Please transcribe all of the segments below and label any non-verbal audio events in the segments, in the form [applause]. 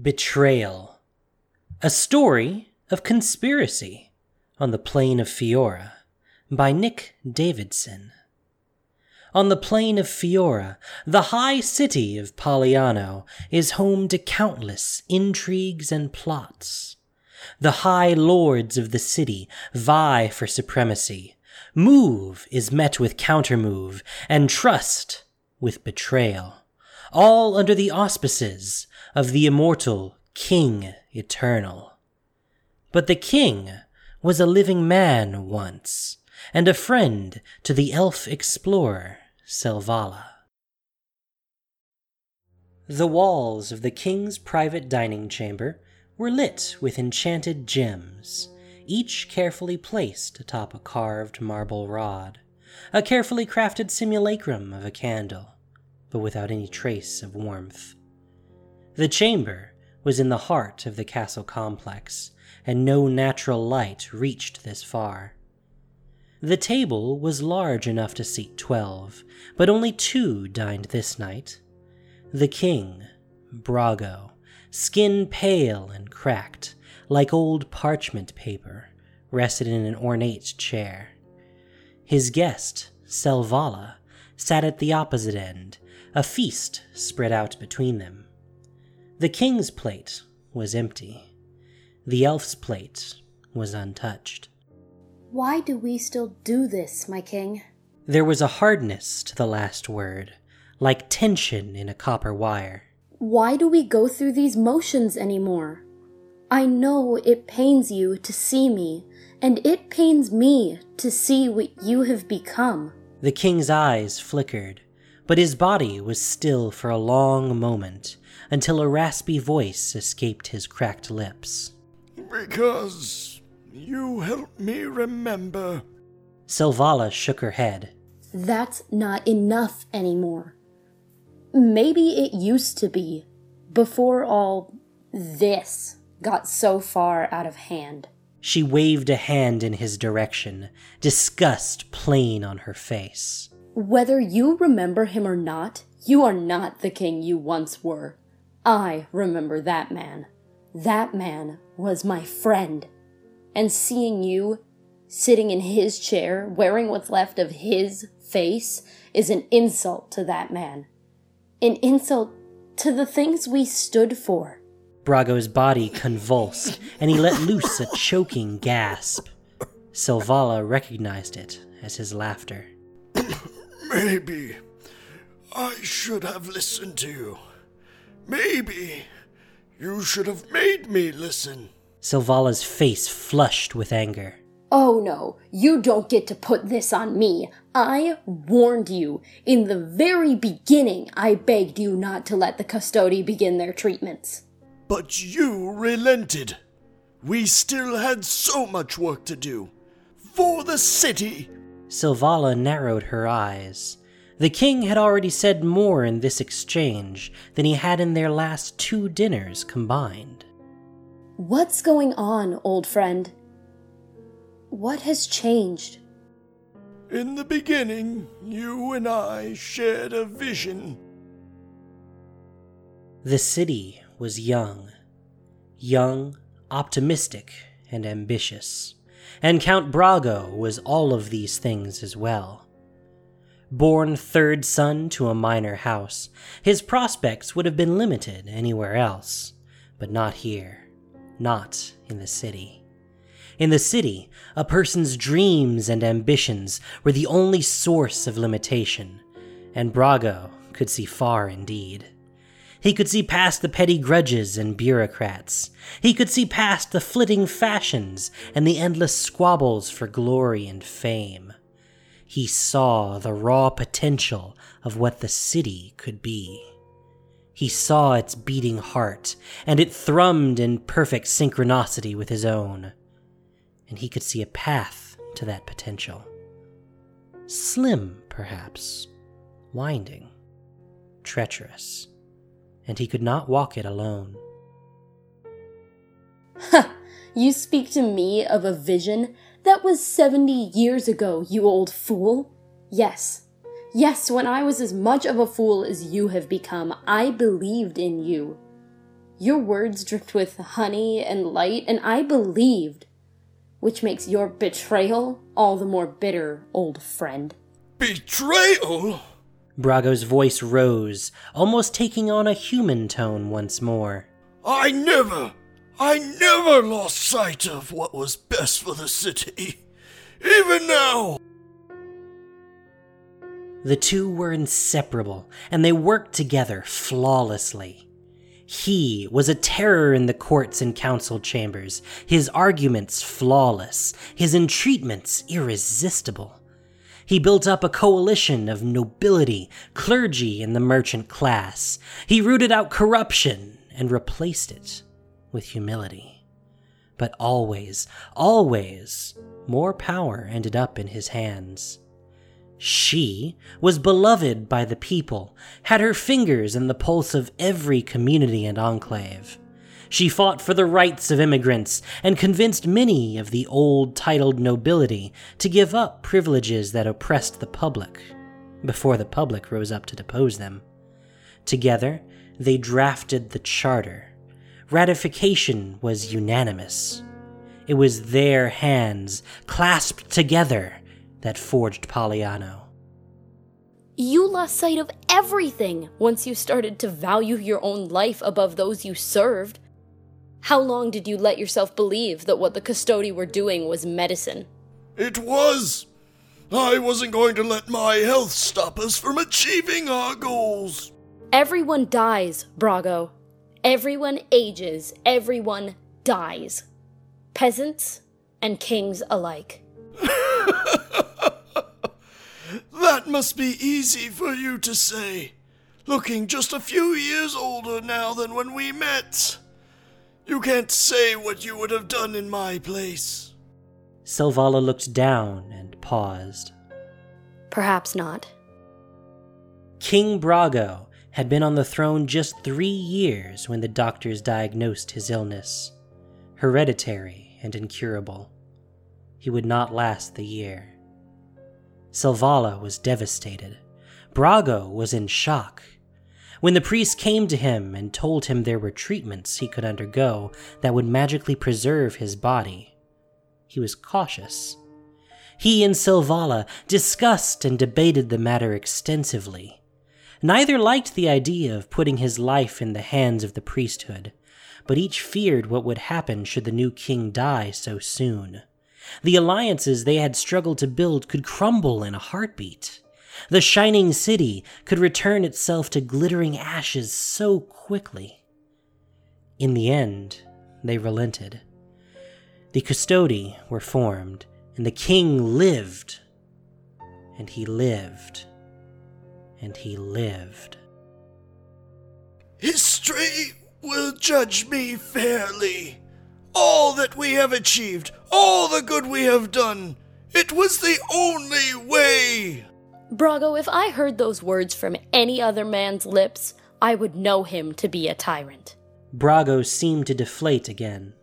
Betrayal. A story of conspiracy on the plane of Fiora by Nick Davidson. On the plane of Fiora, the high city of Paliano is home to countless intrigues and plots. The high lords of the city vie for supremacy. Move is met with countermove, and trust with betrayal all under the auspices of the immortal King Eternal. But the king was a living man once, and a friend to the elf explorer Selvala. The walls of the king's private dining chamber were lit with enchanted gems, each carefully placed atop a carved marble rod, a carefully crafted simulacrum of a candle but without any trace of warmth. The chamber was in the heart of the castle complex, and no natural light reached this far. The table was large enough to seat twelve, but only two dined this night. The king, Brago, skin pale and cracked, like old parchment paper, rested in an ornate chair. His guest, Selvala, sat at the opposite end, a feast spread out between them. The king's plate was empty. The elf's plate was untouched. Why do we still do this, my king? There was a hardness to the last word, like tension in a copper wire. Why do we go through these motions anymore? I know it pains you to see me, and it pains me to see what you have become. The king's eyes flickered, but his body was still for a long moment until a raspy voice escaped his cracked lips. Because you help me remember. Selvala shook her head. That's not enough anymore. Maybe it used to be, before all this got so far out of hand. She waved a hand in his direction, disgust plain on her face. Whether you remember him or not, you are not the king you once were. I remember that man. That man was my friend. And seeing you sitting in his chair, wearing what's left of his face, is an insult to that man. An insult to the things we stood for. Brago's body convulsed, and he let loose a choking gasp. Selvala recognized it as his laughter. Maybe I should have listened to you. Maybe you should have made me listen. Selvala's face flushed with anger. Oh no, you don't get to put this on me. I warned you. In the very beginning, I begged you not to let the custodi begin their treatments. But you relented. We still had so much work to do. For the city Selvala narrowed her eyes. The king had already said more in this exchange than he had in their last two dinners combined. What's going on, old friend? What has changed? In the beginning, you and I shared a vision. The city was young. Young, optimistic, and ambitious and Count Brago was all of these things as well. Born third son to a minor house, his prospects would have been limited anywhere else, but not here, not in the city. In the city, a person's dreams and ambitions were the only source of limitation, and Brago could see far indeed. He could see past the petty grudges and bureaucrats. He could see past the flitting fashions and the endless squabbles for glory and fame. He saw the raw potential of what the city could be. He saw its beating heart, and it thrummed in perfect synchronicity with his own. And he could see a path to that potential. Slim, perhaps, winding, treacherous and he could not walk it alone. Ha! you speak to me of a vision that was seventy years ago, you old fool. Yes, yes, when I was as much of a fool as you have become, I believed in you. Your words dripped with honey and light, and I believed, which makes your betrayal all the more bitter, old friend. Betrayal? Brago's voice rose, almost taking on a human tone once more. I never, I never lost sight of what was best for the city. Even now. The two were inseparable, and they worked together flawlessly. He was a terror in the courts and council chambers, his arguments flawless, his entreatments irresistible. He built up a coalition of nobility, clergy, and the merchant class. He rooted out corruption and replaced it with humility. But always, always, more power ended up in his hands. She was beloved by the people, had her fingers in the pulse of every community and enclave. She fought for the rights of immigrants and convinced many of the old titled nobility to give up privileges that oppressed the public, before the public rose up to depose them. Together, they drafted the charter. Ratification was unanimous. It was their hands, clasped together, that forged Paliano. You lost sight of everything once you started to value your own life above those you served. How long did you let yourself believe that what the custodi were doing was medicine? It was. I wasn't going to let my health stop us from achieving our goals. Everyone dies, Brago. Everyone ages. Everyone dies. Peasants and kings alike. [laughs] that must be easy for you to say, looking just a few years older now than when we met. You can't say what you would have done in my place. Selvala looked down and paused. Perhaps not. King Brago had been on the throne just three years when the doctors diagnosed his illness hereditary and incurable. He would not last the year. Selvala was devastated. Brago was in shock. When the priest came to him and told him there were treatments he could undergo that would magically preserve his body, he was cautious. He and Selvala discussed and debated the matter extensively. Neither liked the idea of putting his life in the hands of the priesthood, but each feared what would happen should the new king die so soon. The alliances they had struggled to build could crumble in a heartbeat. The shining city could return itself to glittering ashes so quickly. In the end, they relented. The custodi were formed, and the king lived. And he lived. And he lived. History will judge me fairly. All that we have achieved, all the good we have done, it was the only way. Brago, if I heard those words from any other man's lips, I would know him to be a tyrant. Brago seemed to deflate again.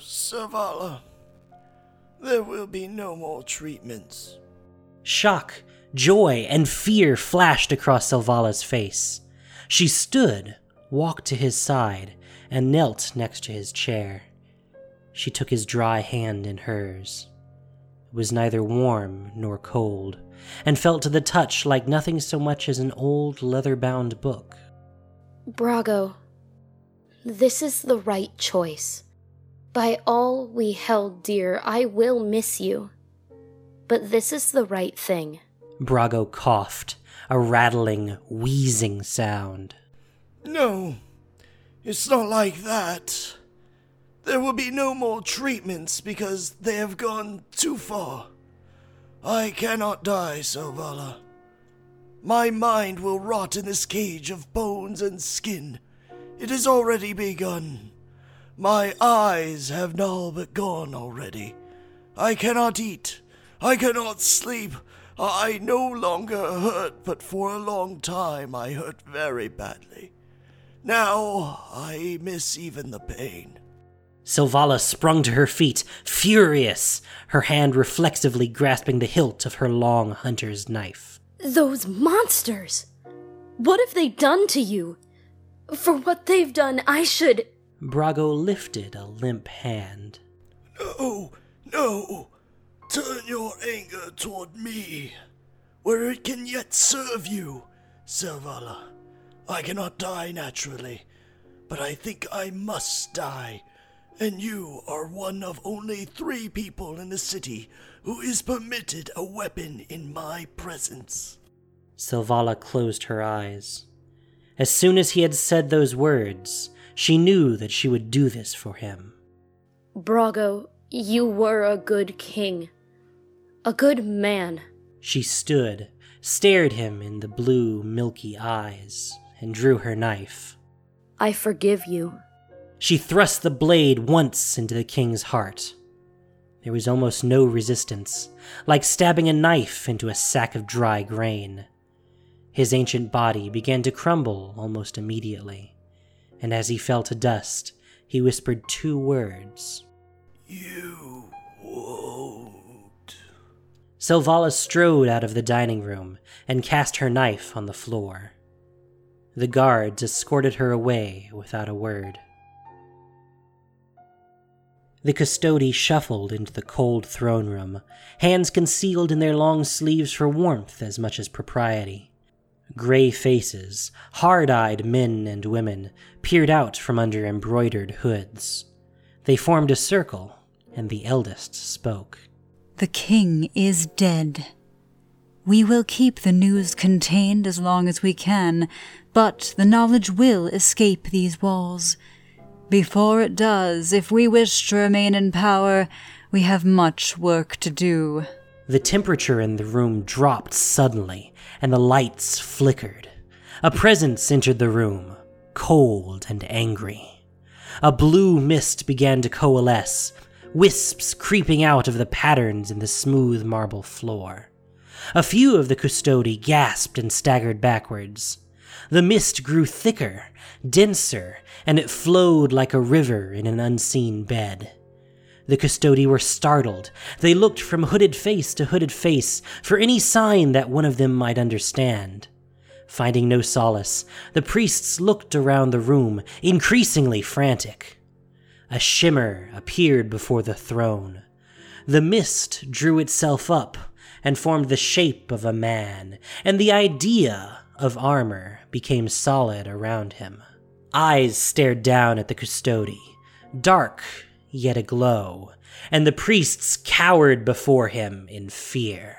Selvala, there will be no more treatments. Shock, joy, and fear flashed across Selvala's face. She stood, walked to his side, and knelt next to his chair. She took his dry hand in hers. It was neither warm nor cold, and felt to the touch like nothing so much as an old leather bound book. Brago, this is the right choice. By all we held dear, I will miss you. But this is the right thing. Brago coughed, a rattling, wheezing sound. No, it's not like that. There will be no more treatments because they have gone too far. I cannot die, Selvala. My mind will rot in this cage of bones and skin. It has already begun. My eyes have all but gone already. I cannot eat. I cannot sleep. I no longer hurt, but for a long time I hurt very badly. Now I miss even the pain. Selvala sprung to her feet, furious, her hand reflexively grasping the hilt of her long hunter's knife. Those monsters! What have they done to you? For what they've done, I should. Brago lifted a limp hand. No, no. Turn your anger toward me, where it can yet serve you, Selvala. I cannot die naturally, but I think I must die, and you are one of only three people in the city who is permitted a weapon in my presence. Selvala closed her eyes. As soon as he had said those words, she knew that she would do this for him. Brago, you were a good king. A good man. She stood, stared him in the blue, milky eyes, and drew her knife. I forgive you. She thrust the blade once into the king's heart. There was almost no resistance, like stabbing a knife into a sack of dry grain. His ancient body began to crumble almost immediately, and as he fell to dust, he whispered two words You won't. Selvala strode out of the dining room and cast her knife on the floor. The guards escorted her away without a word. The custodi shuffled into the cold throne room, hands concealed in their long sleeves for warmth as much as propriety. Gray faces, hard eyed men and women, peered out from under embroidered hoods. They formed a circle, and the eldest spoke. The king is dead. We will keep the news contained as long as we can, but the knowledge will escape these walls. Before it does, if we wish to remain in power, we have much work to do. The temperature in the room dropped suddenly, and the lights flickered. A presence entered the room, cold and angry. A blue mist began to coalesce, wisps creeping out of the patterns in the smooth marble floor. A few of the custodi gasped and staggered backwards. The mist grew thicker, denser, and it flowed like a river in an unseen bed. The custodi were startled. They looked from hooded face to hooded face for any sign that one of them might understand. Finding no solace, the priests looked around the room, increasingly frantic. A shimmer appeared before the throne. The mist drew itself up and formed the shape of a man, and the idea of armor became solid around him. Eyes stared down at the custodi, dark yet aglow, and the priests cowered before him in fear.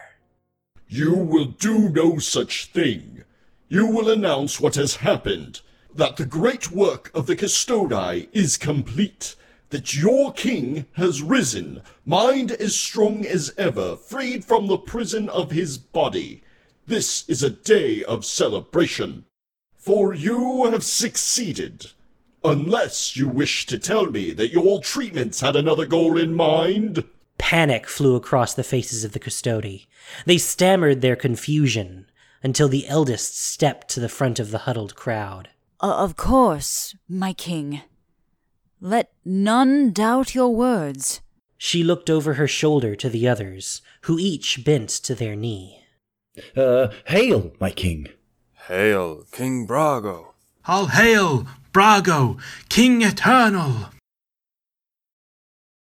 You will do no such thing. You will announce what has happened, that the great work of the Custodi is complete, that your king has risen, mind as strong as ever, freed from the prison of his body. This is a day of celebration. For you have succeeded. Unless you wish to tell me that your treatments had another goal in mind. Panic flew across the faces of the custodi. They stammered their confusion until the eldest stepped to the front of the huddled crowd. Uh, of course, my king. Let none doubt your words. She looked over her shoulder to the others, who each bent to their knee. Uh, hail, my king. Hail, King Brago. All hail, Brago, King Eternal!